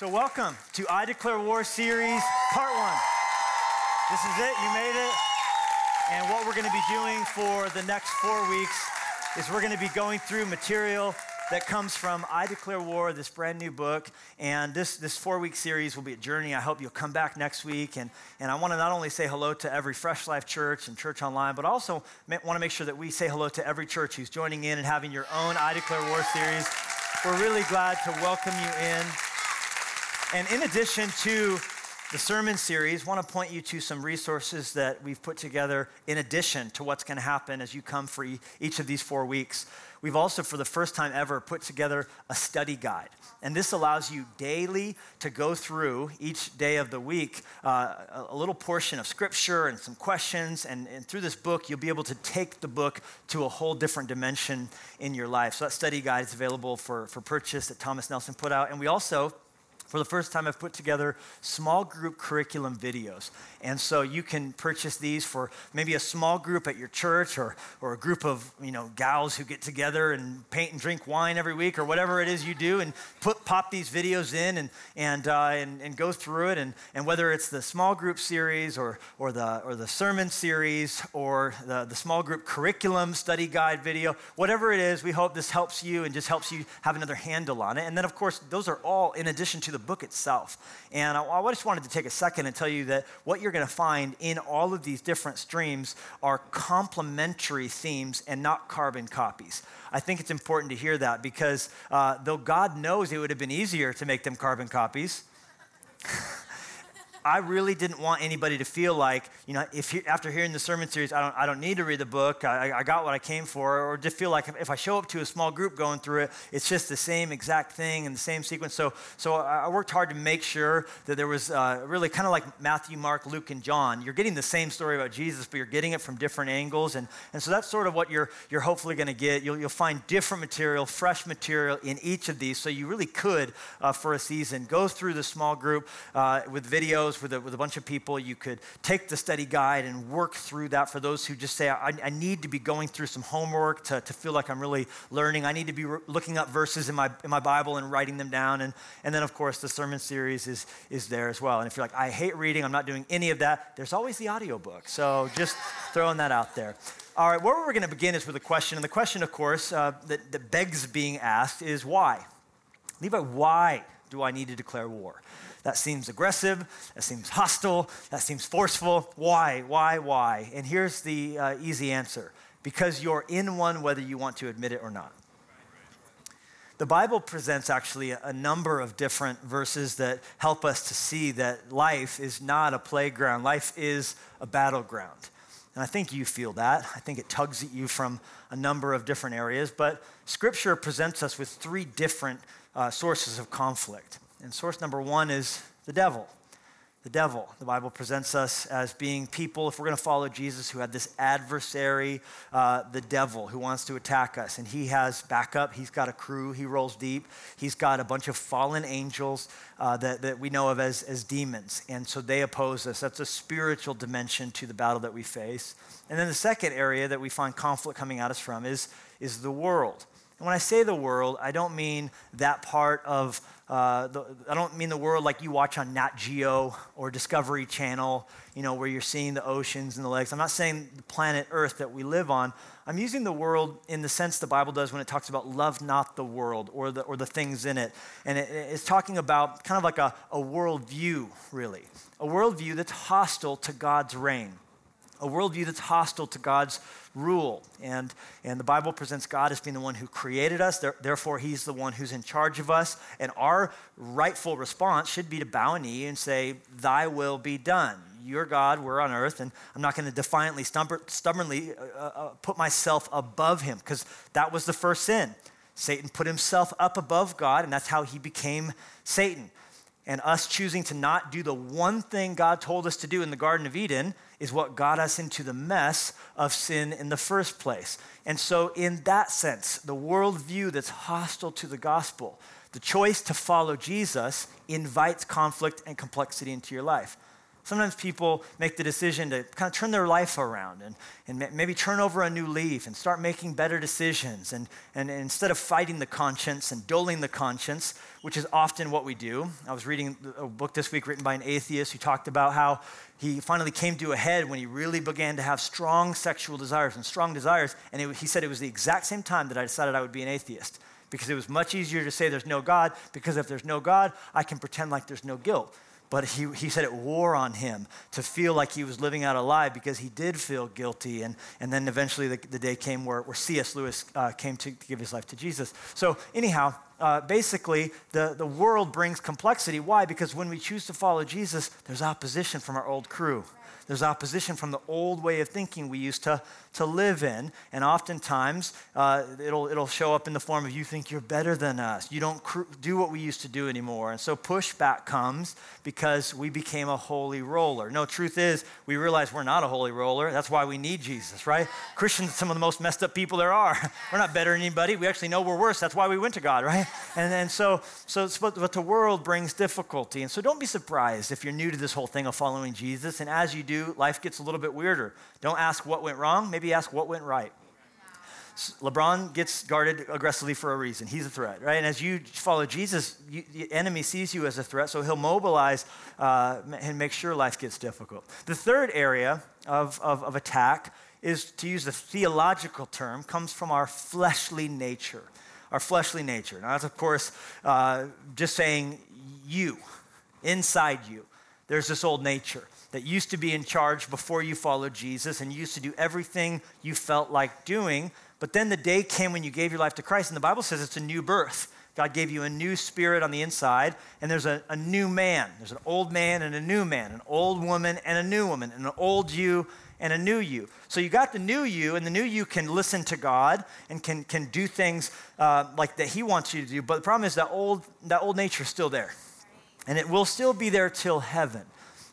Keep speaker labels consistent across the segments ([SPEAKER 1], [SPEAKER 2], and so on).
[SPEAKER 1] So, welcome to I Declare War series, part one. This is it, you made it. And what we're going to be doing for the next four weeks is we're going to be going through material that comes from I Declare War, this brand new book. And this, this four week series will be a journey. I hope you'll come back next week. And, and I want to not only say hello to every Fresh Life Church and Church Online, but also want to make sure that we say hello to every church who's joining in and having your own I Declare War series. We're really glad to welcome you in. And in addition to the sermon series, I want to point you to some resources that we've put together in addition to what's going to happen as you come for each of these four weeks. We've also, for the first time ever, put together a study guide. And this allows you daily to go through each day of the week uh, a little portion of scripture and some questions. And, and through this book, you'll be able to take the book to a whole different dimension in your life. So that study guide is available for, for purchase that Thomas Nelson put out. And we also for the first time, I've put together small group curriculum videos. And so you can purchase these for maybe a small group at your church or, or a group of you know, gals who get together and paint and drink wine every week or whatever it is you do and put, pop these videos in and, and, uh, and, and go through it. And, and whether it's the small group series or, or, the, or the sermon series or the, the small group curriculum study guide video, whatever it is, we hope this helps you and just helps you have another handle on it. And then, of course, those are all in addition to the book itself. And I, I just wanted to take a second and tell you that what you're going to find in all of these different streams are complementary themes and not carbon copies. I think it's important to hear that because uh, though God knows it would have been easier to make them carbon copies, I really didn't want anybody to feel like, you know, if you, after hearing the sermon series, I don't, I don't need to read the book, I, I got what I came for, or just feel like if I show up to a small group going through it, it's just the same exact thing and the same sequence. So, so I worked hard to make sure that there was uh, really kind of like Matthew, Mark, Luke, and John. You're getting the same story about Jesus, but you're getting it from different angles. And, and so that's sort of what you're, you're hopefully going to get. You'll, you'll find different material, fresh material in each of these. So you really could, uh, for a season, go through the small group uh, with videos with a, with a bunch of people. You could take the study guide and work through that for those who just say, I, I need to be going through some homework to, to feel like I'm really learning. I need to be re- looking up verses in my, in my Bible and writing them down. And, and then, of course, the sermon series is, is there as well. And if you're like, I hate reading, I'm not doing any of that, there's always the audiobook. So just throwing that out there. All right, where we're going to begin is with a question. And the question, of course, uh, that, that begs being asked is why? Levi, why do I need to declare war? That seems aggressive. That seems hostile. That seems forceful. Why? Why? Why? And here's the uh, easy answer because you're in one whether you want to admit it or not. The Bible presents actually a number of different verses that help us to see that life is not a playground, life is a battleground. And I think you feel that. I think it tugs at you from a number of different areas. But Scripture presents us with three different uh, sources of conflict. And source number one is the devil. The devil. The Bible presents us as being people, if we're going to follow Jesus, who had this adversary, uh, the devil, who wants to attack us. And he has backup. He's got a crew. He rolls deep. He's got a bunch of fallen angels uh, that, that we know of as, as demons. And so they oppose us. That's a spiritual dimension to the battle that we face. And then the second area that we find conflict coming at us from is, is the world. And when I say the world, I don't mean that part of, uh, the, I don't mean the world like you watch on Nat Geo or Discovery Channel, you know, where you're seeing the oceans and the lakes. I'm not saying the planet Earth that we live on. I'm using the world in the sense the Bible does when it talks about love not the world or the, or the things in it. And it, it's talking about kind of like a, a worldview, really. A worldview that's hostile to God's reign a worldview that's hostile to God's rule. And, and the Bible presents God as being the one who created us, therefore, He's the one who's in charge of us. And our rightful response should be to bow a knee and say, Thy will be done. You're God, we're on earth, and I'm not going to defiantly, stubbornly uh, uh, uh, put myself above Him, because that was the first sin. Satan put himself up above God, and that's how he became Satan. And us choosing to not do the one thing God told us to do in the Garden of Eden is what got us into the mess of sin in the first place. And so, in that sense, the worldview that's hostile to the gospel, the choice to follow Jesus invites conflict and complexity into your life. Sometimes people make the decision to kind of turn their life around and, and maybe turn over a new leaf and start making better decisions. And, and, and instead of fighting the conscience and dulling the conscience, which is often what we do, I was reading a book this week written by an atheist who talked about how he finally came to a head when he really began to have strong sexual desires and strong desires. And it, he said it was the exact same time that I decided I would be an atheist because it was much easier to say there's no God because if there's no God, I can pretend like there's no guilt but he, he said it wore on him to feel like he was living out a lie because he did feel guilty. And, and then eventually the, the day came where, where C.S. Lewis uh, came to, to, give his life to Jesus. So, anyhow, uh, basically, the, the world brings complexity. Why? Because when we choose to follow Jesus, there's opposition from our old crew. There's opposition from the old way of thinking we used to, to live in. And oftentimes, uh, it'll, it'll show up in the form of you think you're better than us. You don't cr- do what we used to do anymore. And so pushback comes because we became a holy roller. No, truth is, we realize we're not a holy roller. That's why we need Jesus, right? Christians, are some of the most messed up people there are. We're not better than anybody. We actually know we're worse. That's why we went to God, right? And, and so, so but, but the world brings difficulty. And so don't be surprised if you're new to this whole thing of following Jesus. And as you do, life gets a little bit weirder. Don't ask what went wrong, maybe ask what went right. LeBron gets guarded aggressively for a reason. He's a threat, right? And as you follow Jesus, you, the enemy sees you as a threat, so he'll mobilize uh, and make sure life gets difficult. The third area of, of, of attack is, to use the theological term, comes from our fleshly nature. Our fleshly nature. Now, that's, of course, uh, just saying you, inside you. There's this old nature that used to be in charge before you followed Jesus and used to do everything you felt like doing. But then the day came when you gave your life to Christ, and the Bible says it's a new birth. God gave you a new spirit on the inside, and there's a, a new man. There's an old man and a new man, an old woman and a new woman, and an old you and a new you. So you got the new you, and the new you can listen to God and can, can do things uh, like that He wants you to do. But the problem is that old, that old nature is still there, and it will still be there till heaven.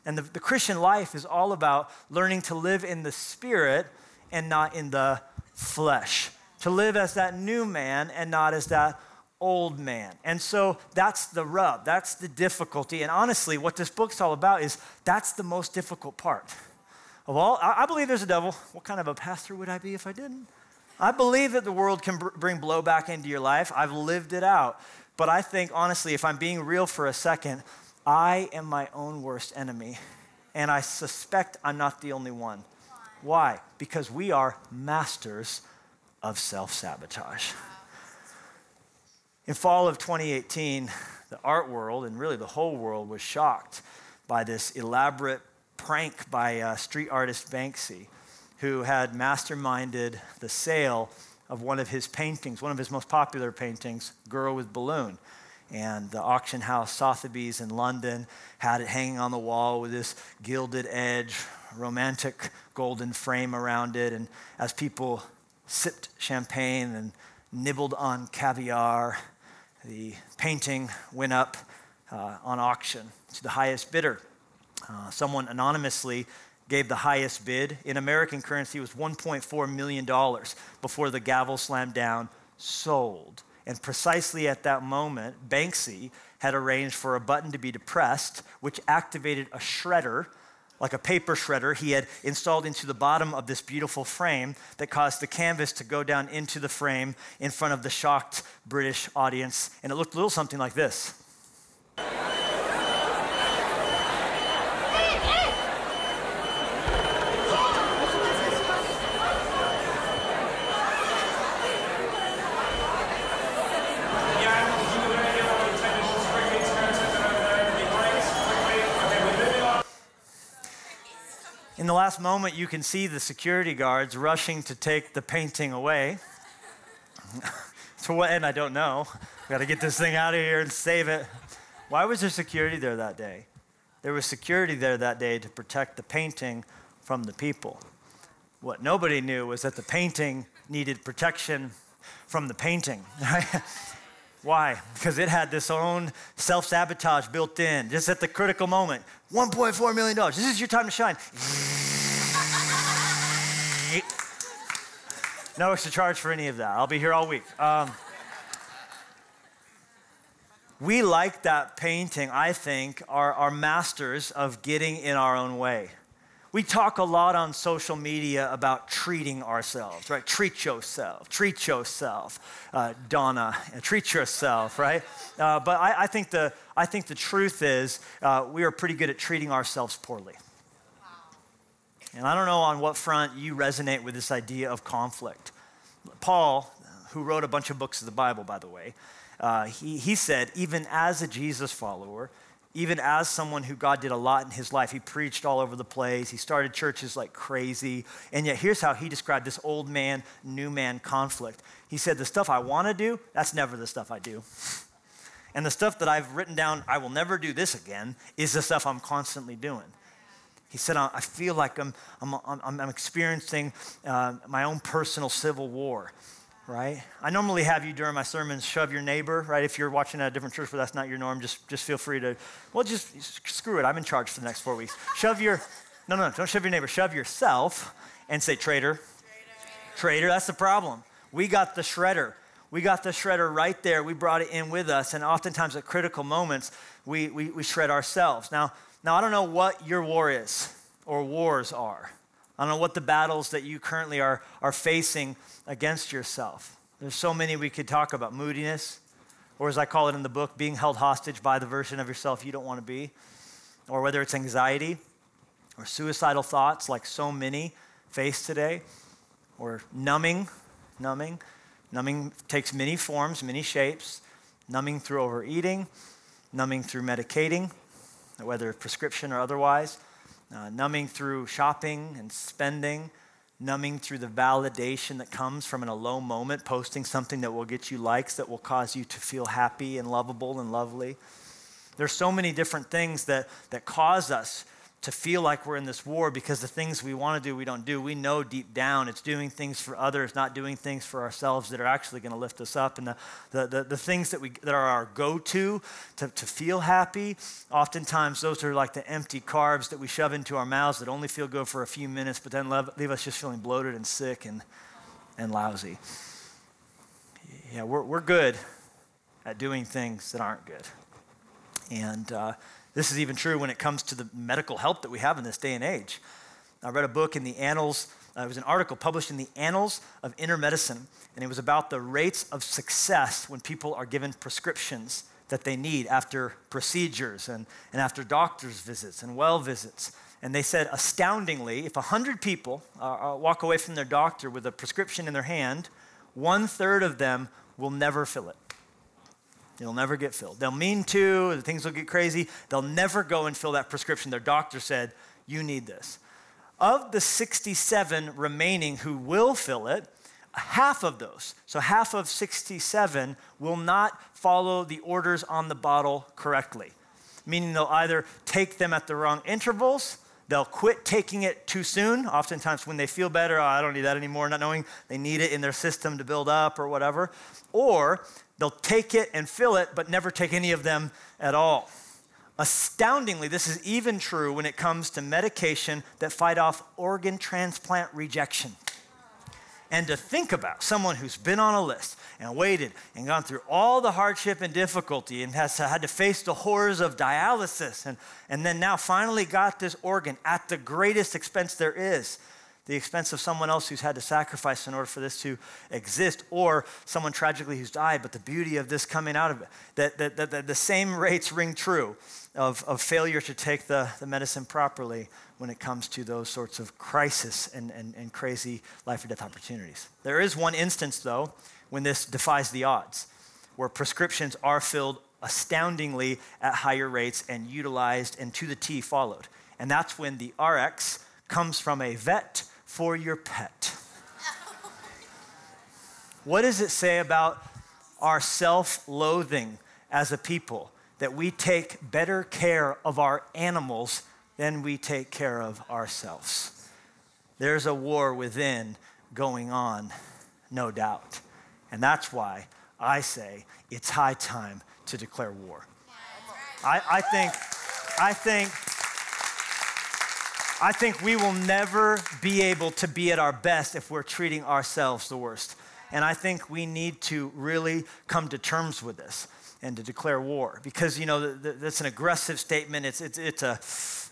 [SPEAKER 1] And the, the Christian life is all about learning to live in the spirit and not in the flesh. To live as that new man and not as that old man. And so that's the rub, that's the difficulty. And honestly, what this book's all about is that's the most difficult part. Of all, I believe there's a devil. What kind of a pastor would I be if I didn't? I believe that the world can br- bring blowback into your life. I've lived it out. But I think, honestly, if I'm being real for a second, I am my own worst enemy, and I suspect I'm not the only one. Why? Because we are masters of self sabotage. In fall of 2018, the art world and really the whole world was shocked by this elaborate prank by uh, street artist Banksy, who had masterminded the sale of one of his paintings, one of his most popular paintings, Girl with Balloon. And the auction house Sotheby's in London had it hanging on the wall with this gilded edge, romantic golden frame around it. And as people sipped champagne and nibbled on caviar, the painting went up uh, on auction to the highest bidder. Uh, someone anonymously gave the highest bid. In American currency, was $1.4 million before the gavel slammed down, sold. And precisely at that moment, Banksy had arranged for a button to be depressed, which activated a shredder, like a paper shredder, he had installed into the bottom of this beautiful frame that caused the canvas to go down into the frame in front of the shocked British audience. And it looked a little something like this. Last moment, you can see the security guards rushing to take the painting away. to what end, I don't know. We got to get this thing out of here and save it. Why was there security there that day? There was security there that day to protect the painting from the people. What nobody knew was that the painting needed protection from the painting. Why? Because it had this own self sabotage built in, just at the critical moment. $1.4 million. This is your time to shine. No extra charge for any of that. I'll be here all week. Um, we like that painting, I think, are, are masters of getting in our own way. We talk a lot on social media about treating ourselves, right? Treat yourself, treat yourself, uh, Donna, treat yourself, right? Uh, but I, I, think the, I think the truth is uh, we are pretty good at treating ourselves poorly. And I don't know on what front you resonate with this idea of conflict. Paul, who wrote a bunch of books of the Bible, by the way, uh, he, he said, even as a Jesus follower, even as someone who God did a lot in his life, he preached all over the place. He started churches like crazy. And yet, here's how he described this old man, new man conflict. He said, The stuff I want to do, that's never the stuff I do. And the stuff that I've written down, I will never do this again, is the stuff I'm constantly doing. He said, I feel like I'm, I'm, I'm, I'm experiencing uh, my own personal civil war right? I normally have you during my sermons shove your neighbor, right? If you're watching at a different church where that's not your norm, just, just feel free to, well, just screw it. I'm in charge for the next four weeks. Shove your, no, no, don't shove your neighbor. Shove yourself and say, traitor. Traitor, traitor that's the problem. We got the shredder. We got the shredder right there. We brought it in with us. And oftentimes at critical moments, we, we, we shred ourselves. Now, now, I don't know what your war is or wars are. I don't know what the battles that you currently are, are facing against yourself. There's so many we could talk about moodiness, or as I call it in the book, being held hostage by the version of yourself you don't want to be, or whether it's anxiety or suicidal thoughts like so many face today, or numbing, numbing. Numbing takes many forms, many shapes. Numbing through overeating, numbing through medicating, whether prescription or otherwise uh, numbing through shopping and spending, numbing through the validation that comes from in a low moment, posting something that will get you likes, that will cause you to feel happy and lovable and lovely. There's so many different things that, that cause us to feel like we're in this war because the things we want to do, we don't do. We know deep down it's doing things for others, not doing things for ourselves that are actually going to lift us up. And the, the, the, the, things that, we, that are our go to to feel happy, oftentimes those are like the empty carbs that we shove into our mouths that only feel good for a few minutes, but then leave us just feeling bloated and sick and, and lousy. Yeah, we're, we're good at doing things that aren't good. And, uh, this is even true when it comes to the medical help that we have in this day and age. I read a book in the Annals, uh, it was an article published in the Annals of Inner Medicine, and it was about the rates of success when people are given prescriptions that they need after procedures and, and after doctor's visits and well visits. And they said, astoundingly, if 100 people uh, uh, walk away from their doctor with a prescription in their hand, one third of them will never fill it. It'll never get filled. They'll mean to, things will get crazy. They'll never go and fill that prescription. Their doctor said, You need this. Of the 67 remaining who will fill it, half of those, so half of 67, will not follow the orders on the bottle correctly, meaning they'll either take them at the wrong intervals. They'll quit taking it too soon. Oftentimes, when they feel better, oh, I don't need that anymore, not knowing they need it in their system to build up or whatever. Or They'll take it and fill it, but never take any of them at all. Astoundingly, this is even true when it comes to medication that fight off organ transplant rejection. And to think about someone who's been on a list and waited and gone through all the hardship and difficulty and has had to face the horrors of dialysis and, and then now finally got this organ at the greatest expense there is the expense of someone else who's had to sacrifice in order for this to exist, or someone tragically who's died. But the beauty of this coming out of it, that, that, that, that the same rates ring true of, of failure to take the, the medicine properly when it comes to those sorts of crisis and, and, and crazy life or death opportunities. There is one instance, though, when this defies the odds, where prescriptions are filled astoundingly at higher rates and utilized and to the T followed. And that's when the RX comes from a vet for your pet. What does it say about our self loathing as a people that we take better care of our animals than we take care of ourselves? There's a war within going on, no doubt. And that's why I say it's high time to declare war. I, I think, I think I think we will never be able to be at our best if we're treating ourselves the worst. And I think we need to really come to terms with this. And to declare war. Because you know that's an aggressive statement. It's, it's, it's a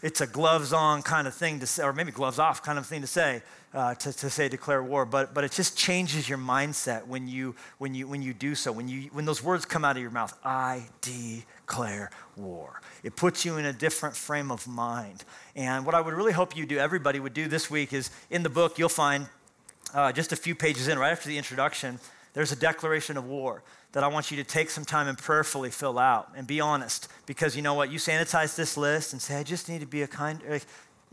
[SPEAKER 1] it's a gloves on kind of thing to say or maybe gloves off kind of thing to say uh, to, to say declare war. But but it just changes your mindset when you when you when you do so. When you when those words come out of your mouth i declare war. It puts you in a different frame of mind. And what i would really hope you do everybody would do this week is in the book you'll find uh, just a few pages in right after the introduction there's a declaration of war that I want you to take some time and prayerfully fill out and be honest. Because you know what? You sanitize this list and say, I just need to be a kind.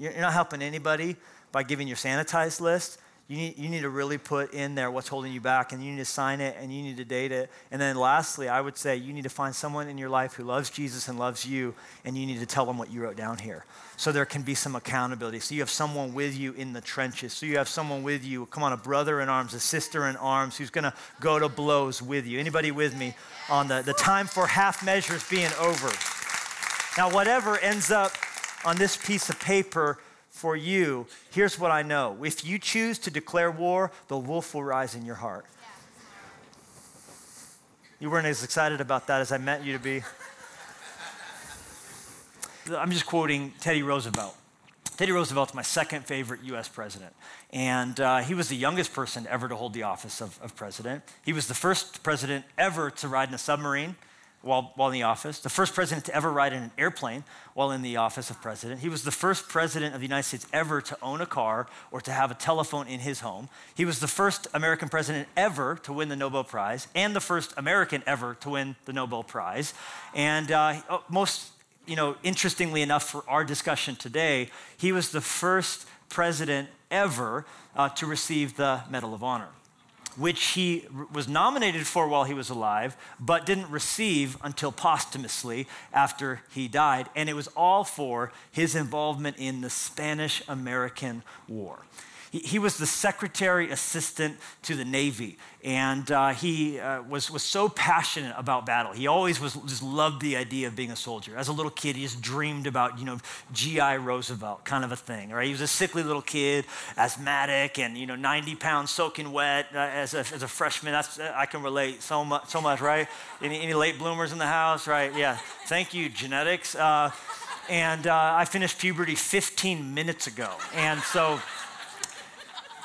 [SPEAKER 1] You're not helping anybody by giving your sanitized list. You need, you need to really put in there what's holding you back, and you need to sign it, and you need to date it. And then lastly, I would say you need to find someone in your life who loves Jesus and loves you, and you need to tell them what you wrote down here. So there can be some accountability. So you have someone with you in the trenches. So you have someone with you, come on, a brother in arms, a sister in arms, who's going to go to blows with you. Anybody with me on the, the time for half measures being over? Now, whatever ends up on this piece of paper, for you, here's what I know. If you choose to declare war, the wolf will rise in your heart. You weren't as excited about that as I meant you to be. I'm just quoting Teddy Roosevelt. Teddy Roosevelt's my second favorite US president. And uh, he was the youngest person ever to hold the office of, of president. He was the first president ever to ride in a submarine while, while in the office, the first president to ever ride in an airplane while in the office of president. He was the first president of the United States ever to own a car or to have a telephone in his home. He was the first American president ever to win the Nobel Prize and the first American ever to win the Nobel Prize. And uh, oh, most, you know, interestingly enough for our discussion today, he was the first president ever uh, to receive the Medal of Honor which he was nominated for while he was alive, but didn't receive until posthumously after he died. And it was all for his involvement in the Spanish American War. He, was the secretary assistant to the Navy, and uh, he uh, was, was so passionate about battle. He always was, just loved the idea of being a soldier. As a little kid, he just dreamed about, you know, G.I. Roosevelt kind of a thing, right? He was a sickly little kid, asthmatic, and, you know, 90 pounds soaking wet uh, as, a, as a freshman. That's, I can relate so much, so much right? Any, any late bloomers in the house, right? Yeah. Thank you, genetics. Uh, and uh, I finished puberty 15 minutes ago. And so,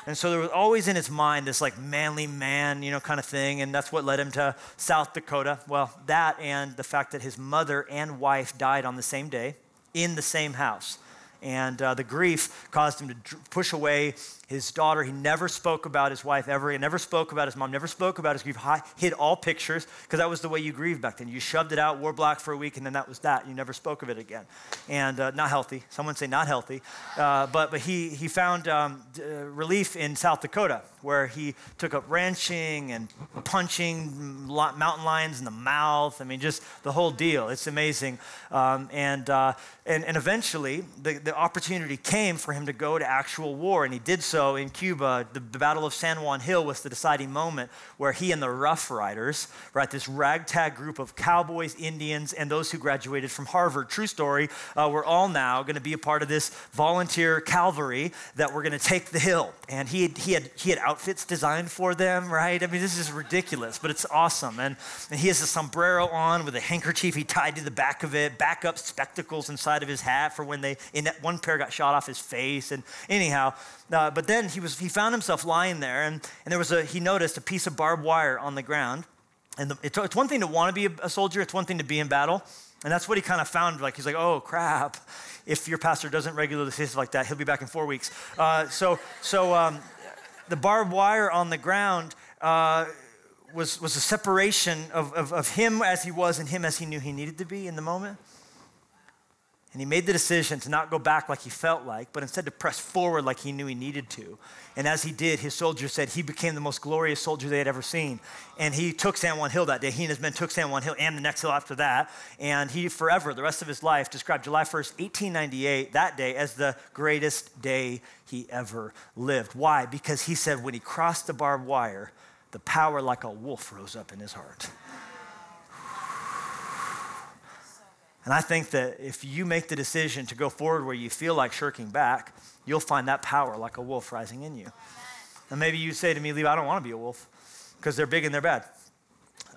[SPEAKER 1] and so there was always in his mind this like manly man, you know, kind of thing. And that's what led him to South Dakota. Well, that and the fact that his mother and wife died on the same day in the same house. And uh, the grief caused him to push away his daughter. He never spoke about his wife ever. He never spoke about his mom, never spoke about his grief. Hid all pictures because that was the way you grieved back then. You shoved it out, wore black for a week, and then that was that. You never spoke of it again. And uh, not healthy. Someone say not healthy. Uh, but, but he, he found um, d- relief in South Dakota where he took up ranching and punching mountain lions in the mouth. I mean, just the whole deal. It's amazing. Um, and, uh, and, and eventually, the, the opportunity came for him to go to actual war, and he did so in Cuba. The, the Battle of San Juan Hill was the deciding moment where he and the Rough Riders, right, this ragtag group of cowboys, Indians, and those who graduated from Harvard, true story, uh, were all now going to be a part of this volunteer cavalry that were going to take the hill. And he had, he had, he had outfits designed for them, right? I mean, this is ridiculous, but it's awesome. And, and he has a sombrero on with a handkerchief he tied to the back of it, backup spectacles inside of his hat for when they, in that one pair got shot off his face. And anyhow, uh, but then he, was, he found himself lying there, and, and there was a, he noticed a piece of barbed wire on the ground. And the, it's, it's one thing to want to be a, soldier, it's one thing to be in battle. And that's what he kind of found. Like, he's like, oh, crap. If your pastor doesn't regularly say like that, he'll be back in four weeks. Uh, so, so um, the barbed wire on the ground uh, was, was a separation of, of, of him as he was and him as he knew he needed to be in the moment. And he made the decision to not go back like he felt like, but instead to press forward like he knew he needed to. And as he did, his soldiers said he became the most glorious soldier they had ever seen. And he took San Juan Hill that day. He and his men took San Juan Hill and the next hill after that. And he forever, the rest of his life, described July 1st, 1898, that day, as the greatest day he ever lived. Why? Because he said when he crossed the barbed wire, the power like a wolf rose up in his heart. And I think that if you make the decision to go forward where you feel like shirking back, you'll find that power like a wolf rising in you. And maybe you say to me, Levi, I don't want to be a wolf because they're big and they're bad.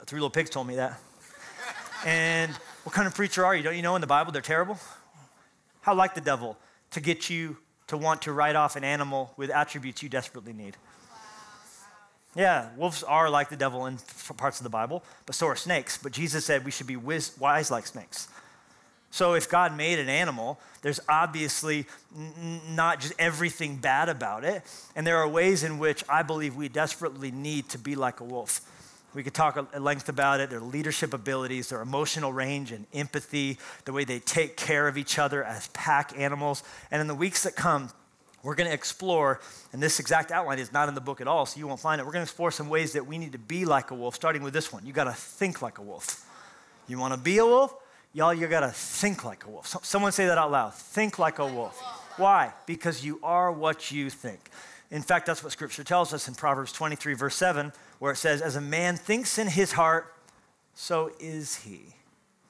[SPEAKER 1] Three little pigs told me that. And what kind of preacher are you? Don't you know in the Bible they're terrible? How like the devil to get you to want to write off an animal with attributes you desperately need? Yeah, wolves are like the devil in parts of the Bible, but so are snakes. But Jesus said we should be wise like snakes. So if God made an animal, there's obviously n- not just everything bad about it. And there are ways in which I believe we desperately need to be like a wolf. We could talk at length about it their leadership abilities, their emotional range and empathy, the way they take care of each other as pack animals. And in the weeks that come, we're going to explore, and this exact outline is not in the book at all, so you won't find it. We're going to explore some ways that we need to be like a wolf, starting with this one. You got to think like a wolf. You want to be a wolf? Y'all, you gotta think like a wolf. So, someone say that out loud. Think like a wolf. Why? Because you are what you think. In fact, that's what scripture tells us in Proverbs 23, verse 7, where it says, As a man thinks in his heart, so is he.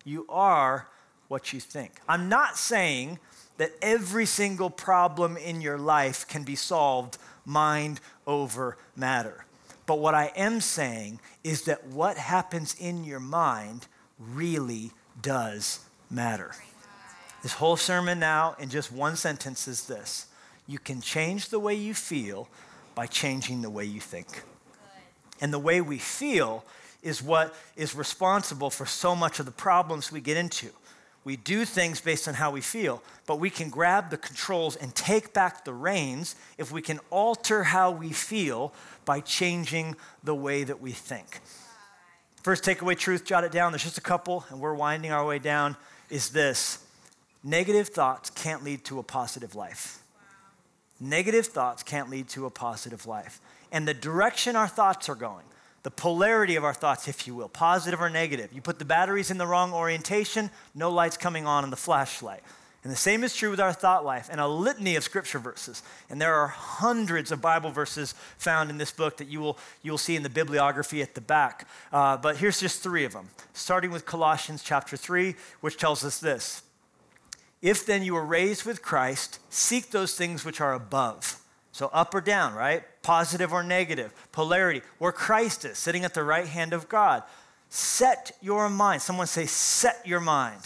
[SPEAKER 1] You are what you think. I'm not saying that every single problem in your life can be solved mind over matter. But what I am saying is that what happens in your mind really does matter. This whole sermon now, in just one sentence, is this You can change the way you feel by changing the way you think. And the way we feel is what is responsible for so much of the problems we get into. We do things based on how we feel, but we can grab the controls and take back the reins if we can alter how we feel by changing the way that we think. First takeaway truth, jot it down. There's just a couple, and we're winding our way down. Is this negative thoughts can't lead to a positive life. Negative thoughts can't lead to a positive life. And the direction our thoughts are going, the polarity of our thoughts, if you will, positive or negative. You put the batteries in the wrong orientation, no light's coming on in the flashlight. And the same is true with our thought life and a litany of scripture verses. And there are hundreds of Bible verses found in this book that you will, you will see in the bibliography at the back. Uh, but here's just three of them, starting with Colossians chapter 3, which tells us this If then you were raised with Christ, seek those things which are above. So up or down, right? Positive or negative, polarity, where Christ is, sitting at the right hand of God. Set your mind. Someone say, set your mind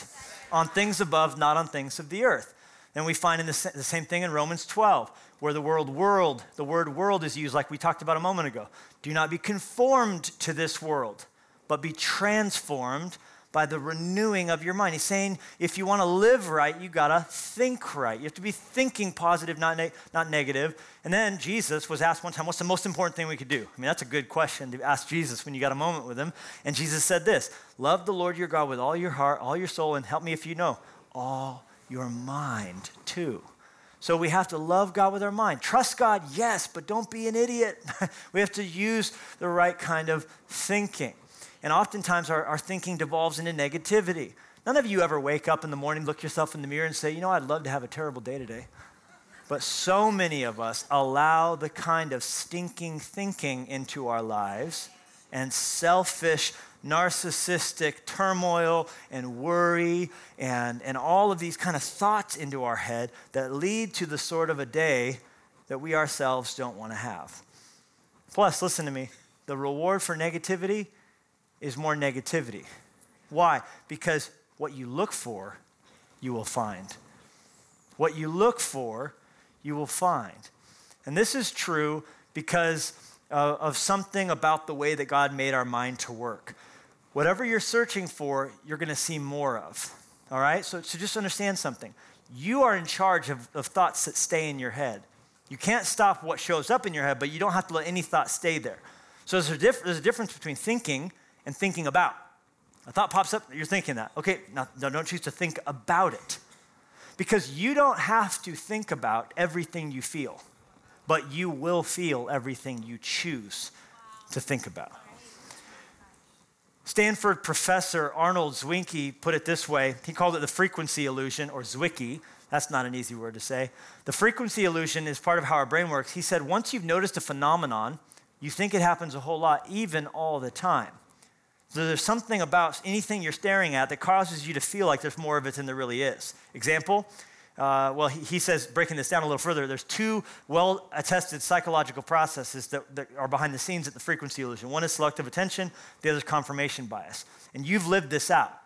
[SPEAKER 1] on things above, not on things of the earth. And we find in the, the same thing in Romans 12, where the word world, the word world is used like we talked about a moment ago. Do not be conformed to this world, but be transformed by the renewing of your mind. He's saying if you want to live right, you got to think right. You have to be thinking positive, not, ne- not negative. And then Jesus was asked one time, What's the most important thing we could do? I mean, that's a good question to ask Jesus when you got a moment with him. And Jesus said this Love the Lord your God with all your heart, all your soul, and help me if you know, all your mind too. So we have to love God with our mind. Trust God, yes, but don't be an idiot. we have to use the right kind of thinking. And oftentimes our, our thinking devolves into negativity. None of you ever wake up in the morning, look yourself in the mirror, and say, you know, I'd love to have a terrible day today. But so many of us allow the kind of stinking thinking into our lives and selfish, narcissistic turmoil and worry and, and all of these kind of thoughts into our head that lead to the sort of a day that we ourselves don't want to have. Plus, listen to me the reward for negativity is more negativity. Why? Because what you look for, you will find. What you look for, you will find. And this is true because uh, of something about the way that God made our mind to work. Whatever you're searching for, you're going to see more of. All right? So, so just understand something. You are in charge of, of thoughts that stay in your head. You can't stop what shows up in your head, but you don't have to let any thought stay there. So there's a, diff- there's a difference between thinking and thinking about. A thought pops up, you're thinking that. Okay, now, don't choose to think about it. Because you don't have to think about everything you feel, but you will feel everything you choose to think about. Stanford professor Arnold Zwicky put it this way. He called it the frequency illusion, or Zwicky. That's not an easy word to say. The frequency illusion is part of how our brain works. He said, once you've noticed a phenomenon, you think it happens a whole lot, even all the time. So there's something about anything you're staring at that causes you to feel like there's more of it than there really is. Example, uh, well, he, he, says, breaking this down a little further, there's two well attested psychological processes that, that, are behind the scenes at the frequency illusion. One is selective attention, the other is confirmation bias. And you've lived this out.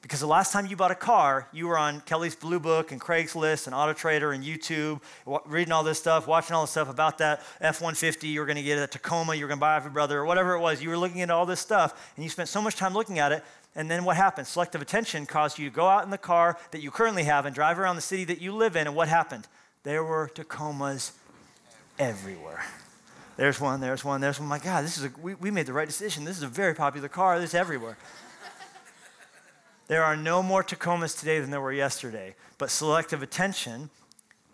[SPEAKER 1] Because the last time you bought a car, you were on Kelley's Blue Book and Craigslist and Auto Trader and YouTube, reading all this stuff, watching all this stuff about that F 150 you were going to get a Tacoma you were going to buy off your brother, or whatever it was. You were looking at all this stuff, and you spent so much time looking at it. And then what happened? Selective attention caused you to go out in the car that you currently have and drive around the city that you live in. And what happened? There were Tacomas everywhere. There's one, there's one, there's one. My God, this is a, we, we made the right decision. This is a very popular car. This is everywhere. There are no more Tacomas today than there were yesterday. But selective attention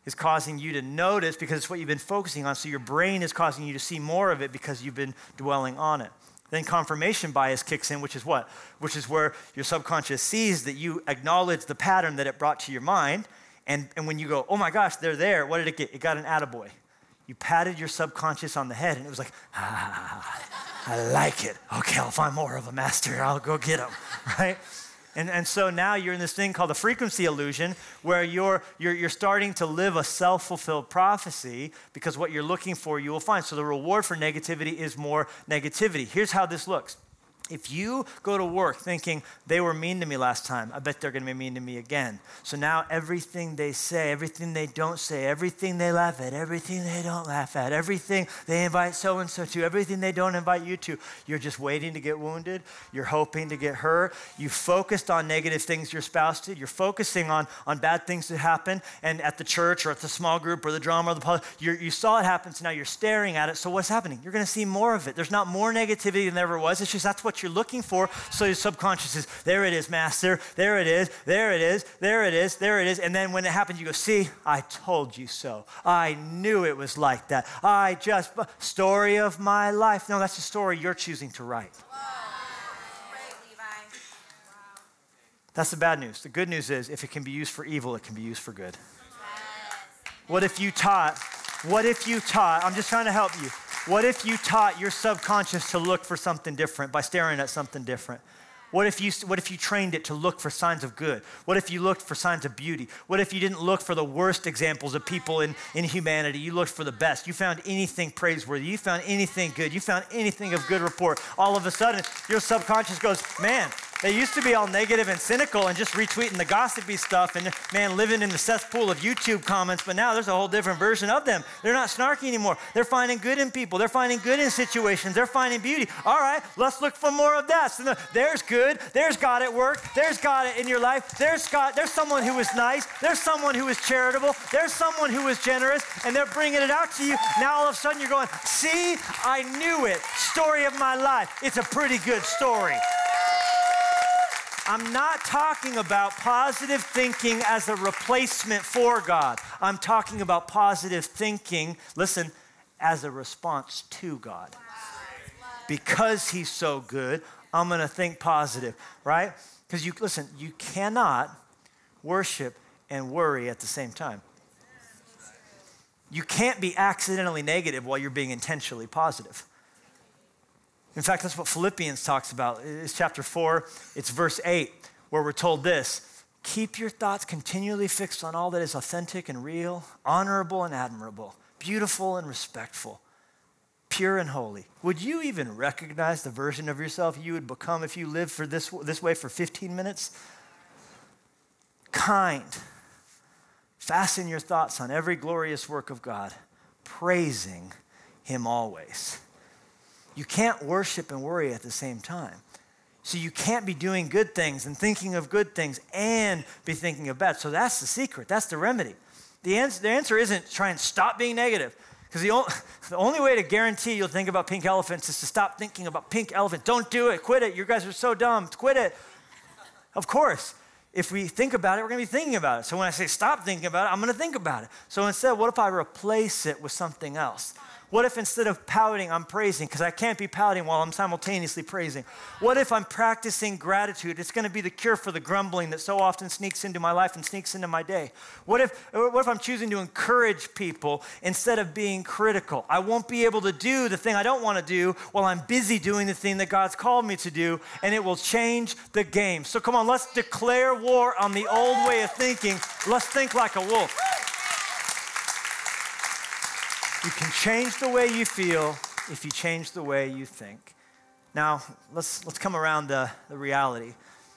[SPEAKER 1] is causing you to notice because it's what you've been focusing on. So your brain is causing you to see more of it because you've been dwelling on it. Then confirmation bias kicks in, which is what? Which is where your subconscious sees that you acknowledge the pattern that it brought to your mind. And, and when you go, oh my gosh, they're there, what did it get? It got an attaboy. You patted your subconscious on the head and it was like, ah, I like it. Okay, I'll find more of a master. I'll go get them, right? And, and so now you're in this thing called the frequency illusion where you're, you're, you're starting to live a self fulfilled prophecy because what you're looking for, you will find. So the reward for negativity is more negativity. Here's how this looks if you go to work thinking they were mean to me last time, I bet they're going to be mean to me again. So now everything they say, everything they don't say, everything they laugh at, everything they don't laugh at, everything they invite so and so to, everything they don't invite you to, you're just waiting to get wounded. You're hoping to get hurt. You focused on negative things your spouse did. You're focusing on, on bad things that happen and at the church or at the small group or the drama or the public. you saw it happen, so now you're staring at it. So what's happening? You're going to see more of it. There's not more negativity than there ever was. It's just that's what what you're looking for. So your subconscious is, there it is, master. There it is. There it is. There it is. There it is. And then when it happens, you go, see, I told you so. I knew it was like that. I just, story of my life. No, that's the story you're choosing to write. That's the bad news. The good news is if it can be used for evil, it can be used for good. What if you taught? What if you taught? I'm just trying to help you. What if you taught your subconscious to look for something different by staring at something different? What if, you, what if you trained it to look for signs of good? What if you looked for signs of beauty? What if you didn't look for the worst examples of people in, in humanity? You looked for the best. You found anything praiseworthy. You found anything good. You found anything of good report. All of a sudden, your subconscious goes, man, they used to be all negative and cynical and just retweeting the gossipy stuff and, man, living in the cesspool of YouTube comments, but now there's a whole different version of them. They're not snarky anymore. They're finding good in people. They're finding good in situations. They're finding beauty. All right, let's look for more of that. So there's good. There's God at work. There's God in your life. There's God. There's someone who is nice. There's someone who is charitable. There's someone who is generous, and they're bringing it out to you. Now all of a sudden you're going, see, I knew it. Story of my life. It's a pretty good story. I'm not talking about positive thinking as a replacement for God. I'm talking about positive thinking, listen, as a response to God. Because He's so good, I'm going to think positive, right? Because you, listen, you cannot worship and worry at the same time. You can't be accidentally negative while you're being intentionally positive. In fact, that's what Philippians talks about. It's chapter 4, it's verse 8, where we're told this Keep your thoughts continually fixed on all that is authentic and real, honorable and admirable, beautiful and respectful, pure and holy. Would you even recognize the version of yourself you would become if you lived for this, this way for 15 minutes? Kind. Fasten your thoughts on every glorious work of God, praising Him always. You can't worship and worry at the same time. So you can't be doing good things and thinking of good things and be thinking of bad. So that's the secret. That's the remedy. The answer, the answer isn't try and stop being negative. Because the, the only way to guarantee you'll think about pink elephants is to stop thinking about pink elephants. Don't do it. Quit it. You guys are so dumb. Quit it. Of course, if we think about it, we're going to be thinking about it. So when I say stop thinking about it, I'm going to think about it. So instead, what if I replace it with something else? What if instead of pouting, I'm praising? Because I can't be pouting while I'm simultaneously praising. What if I'm practicing gratitude? It's going to be the cure for the grumbling that so often sneaks into my life and sneaks into my day. What if, what if I'm choosing to encourage people instead of being critical? I won't be able to do the thing I don't want to do while I'm busy doing the thing that God's called me to do, and it will change the game. So come on, let's declare war on the old way of thinking. Let's think like a wolf. You can change the way you feel if you change the way you think. Now, let's, let's come around the, the reality.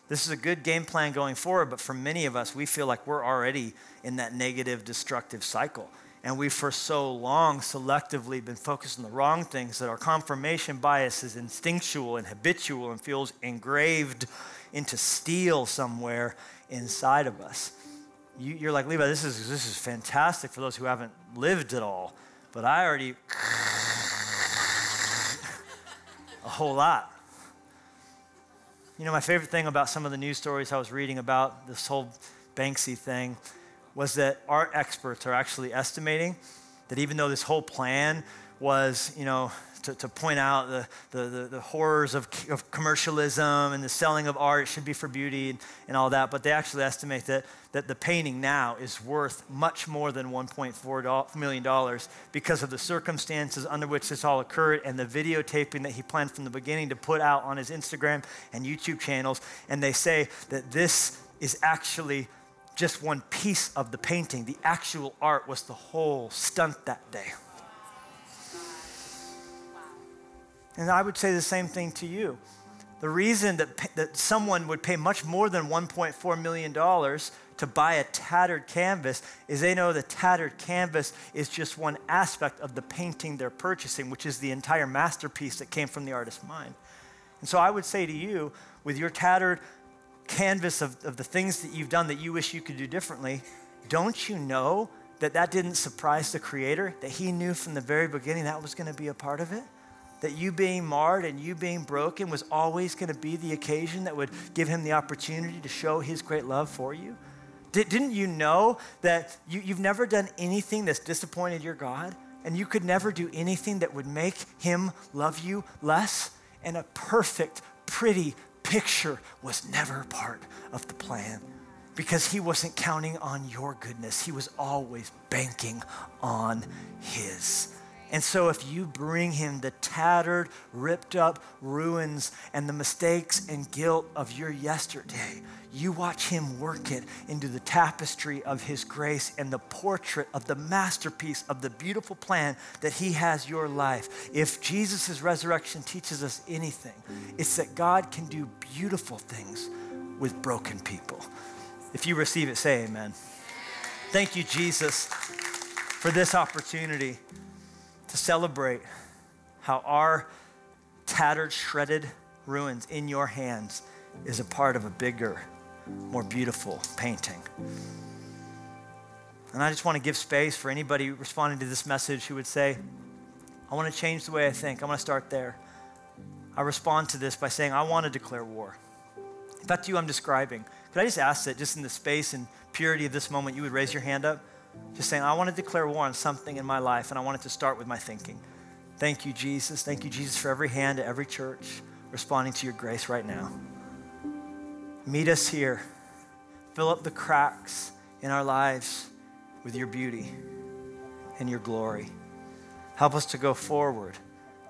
[SPEAKER 1] This is a good game plan going forward, but for many of us, we feel like we're already in that negative, destructive cycle. And we've for so long selectively been focused on the wrong things that our confirmation bias is instinctual and habitual and feels engraved into steel somewhere inside of us. You, are like, Levi, this is, this is fantastic for those who haven't lived it all, but I already a whole lot. You know, my favorite thing about some of the news stories I was reading about this whole Banksy thing was that art experts are actually estimating that even though this whole plan was, you know, to, to point out the, the, the, the horrors of, of, commercialism and the selling of art, should be for beauty and, and all that, but they actually estimate that, that the painting now is worth much more than $1.4 million because of the circumstances under which this all occurred and the videotaping that he planned from the beginning to put out on his Instagram and YouTube channels. And they say that this is actually just one piece of the painting. The actual art was the whole stunt that day. And I would say the same thing to you. The reason that, that someone would pay much more than $1.4 million to buy a tattered canvas is they know the tattered canvas is just one aspect of the painting they're purchasing, which is the entire masterpiece that came from the artist's mind. And so I would say to you, with your tattered canvas of, of the things that you've done that you wish you could do differently, don't you know that that didn't surprise the Creator? That He knew from the very beginning that was going to be a part of it? That you being marred and you being broken was always going to be the occasion that would give Him the opportunity to show His great love for you? Didn't you know that you, you've never done anything that's disappointed your God? And you could never do anything that would make Him love you less? And a perfect, pretty, picture was never part of the plan because he wasn't counting on your goodness. He was always banking on his. And so, if you bring him the tattered, ripped up ruins and the mistakes and guilt of your yesterday, you watch him work it into the tapestry of his grace and the portrait of the masterpiece of the beautiful plan that he has your life. If Jesus' resurrection teaches us anything, it's that God can do beautiful things with broken people. If you receive it, say amen. Thank you, Jesus, for this opportunity to celebrate how our tattered, shredded ruins in your hands is a part of a bigger, more beautiful painting. And I just want to give space for anybody responding to this message who would say, I want to change the way I think. I want to start there. I respond to this by saying, I want to declare war. If that's you I'm describing, could I just ask that just in the space and purity of this moment, you would raise your hand up? Just saying, I want to declare war on something in my life, and I want it to start with my thinking. Thank you, Jesus. Thank you, Jesus, for every hand at every church responding to your grace right now. Meet us here. Fill up the cracks in our lives with your beauty and your glory. Help us to go forward.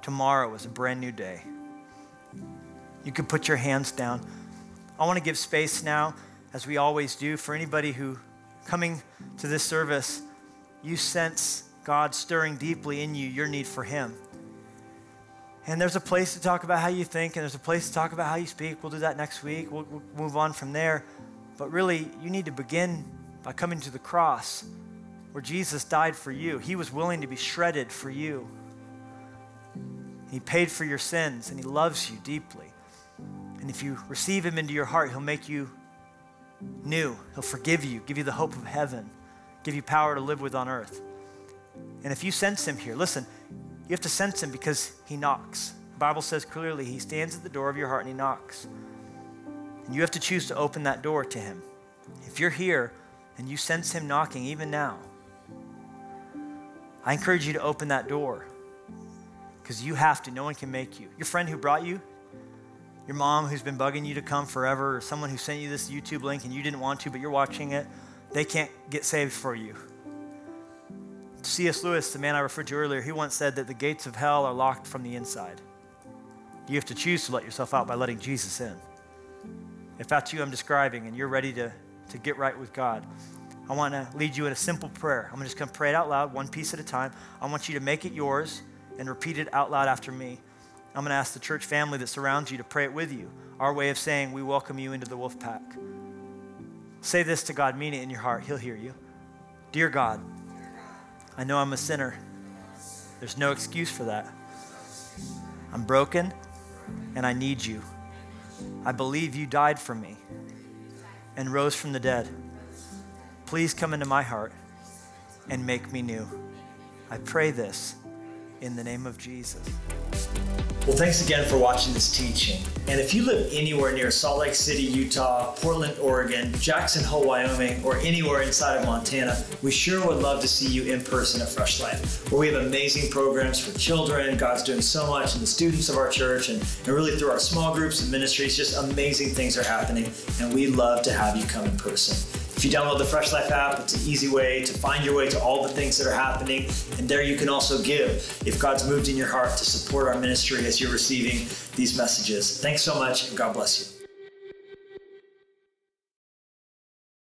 [SPEAKER 1] Tomorrow is a brand new day. You can put your hands down. I want to give space now, as we always do, for anybody who coming to this service, you sense God stirring deeply in you your need for Him. And there's a place to talk about how you think, and there's a place to talk about how you speak. We'll do that next week. We'll, we'll move on from there. But really, you need to begin by coming to the cross where Jesus died for you. He was willing to be shredded for you. He paid for your sins, and He loves you deeply. And if you receive Him into your heart, He'll make you new. He'll forgive you, give you the hope of heaven, give you power to live with on earth. And if you sense him here, listen, you have to sense him because he knocks. The Bible says clearly he stands at the door of your heart and he knocks. And you have to choose to open that door to him. If you're here and you sense him knocking even now, I encourage you to open that door because you have to. No one can make you. Your friend who brought you, your mom who's been bugging you to come forever, or someone who sent you this YouTube link and you didn't want to, but you're watching it, they can't get saved for you. C.S. Lewis, the man I referred to earlier, he once said that the gates of hell are locked from the inside. You have to choose to let yourself out by letting Jesus in. If that's you I'm describing and you're ready to, to get right with God, I want to lead you in a simple prayer. I'm just going to pray it out loud, one piece at a time. I want you to make it yours and repeat it out loud after me. I'm going to ask the church family that surrounds you to pray it with you. our way of saying we welcome you into the wolf pack. Say this to God, mean it in your heart. He'll hear you. Dear God, I know I'm a sinner. There's no excuse for that. I'm broken and I need you. I believe you died for me and rose from the dead. Please come into my heart and make me new. I pray this in the name of Jesus. Well, thanks again for watching this teaching. And if you live anywhere near Salt Lake City, Utah, Portland, Oregon, Jackson Hole, Wyoming, or anywhere inside of Montana, we sure would love to see you in person at Fresh Life, where we have amazing programs for children. God's doing so much, and the students of our church, and, and really through our small groups and ministries, just amazing things are happening. And we'd love to have you come in person. If you download the Fresh Life app, it's an easy way to find your way to all the things that are happening. And there you can also give if God's moved in your heart to support our ministry as you're receiving these messages. Thanks so much, and God bless you.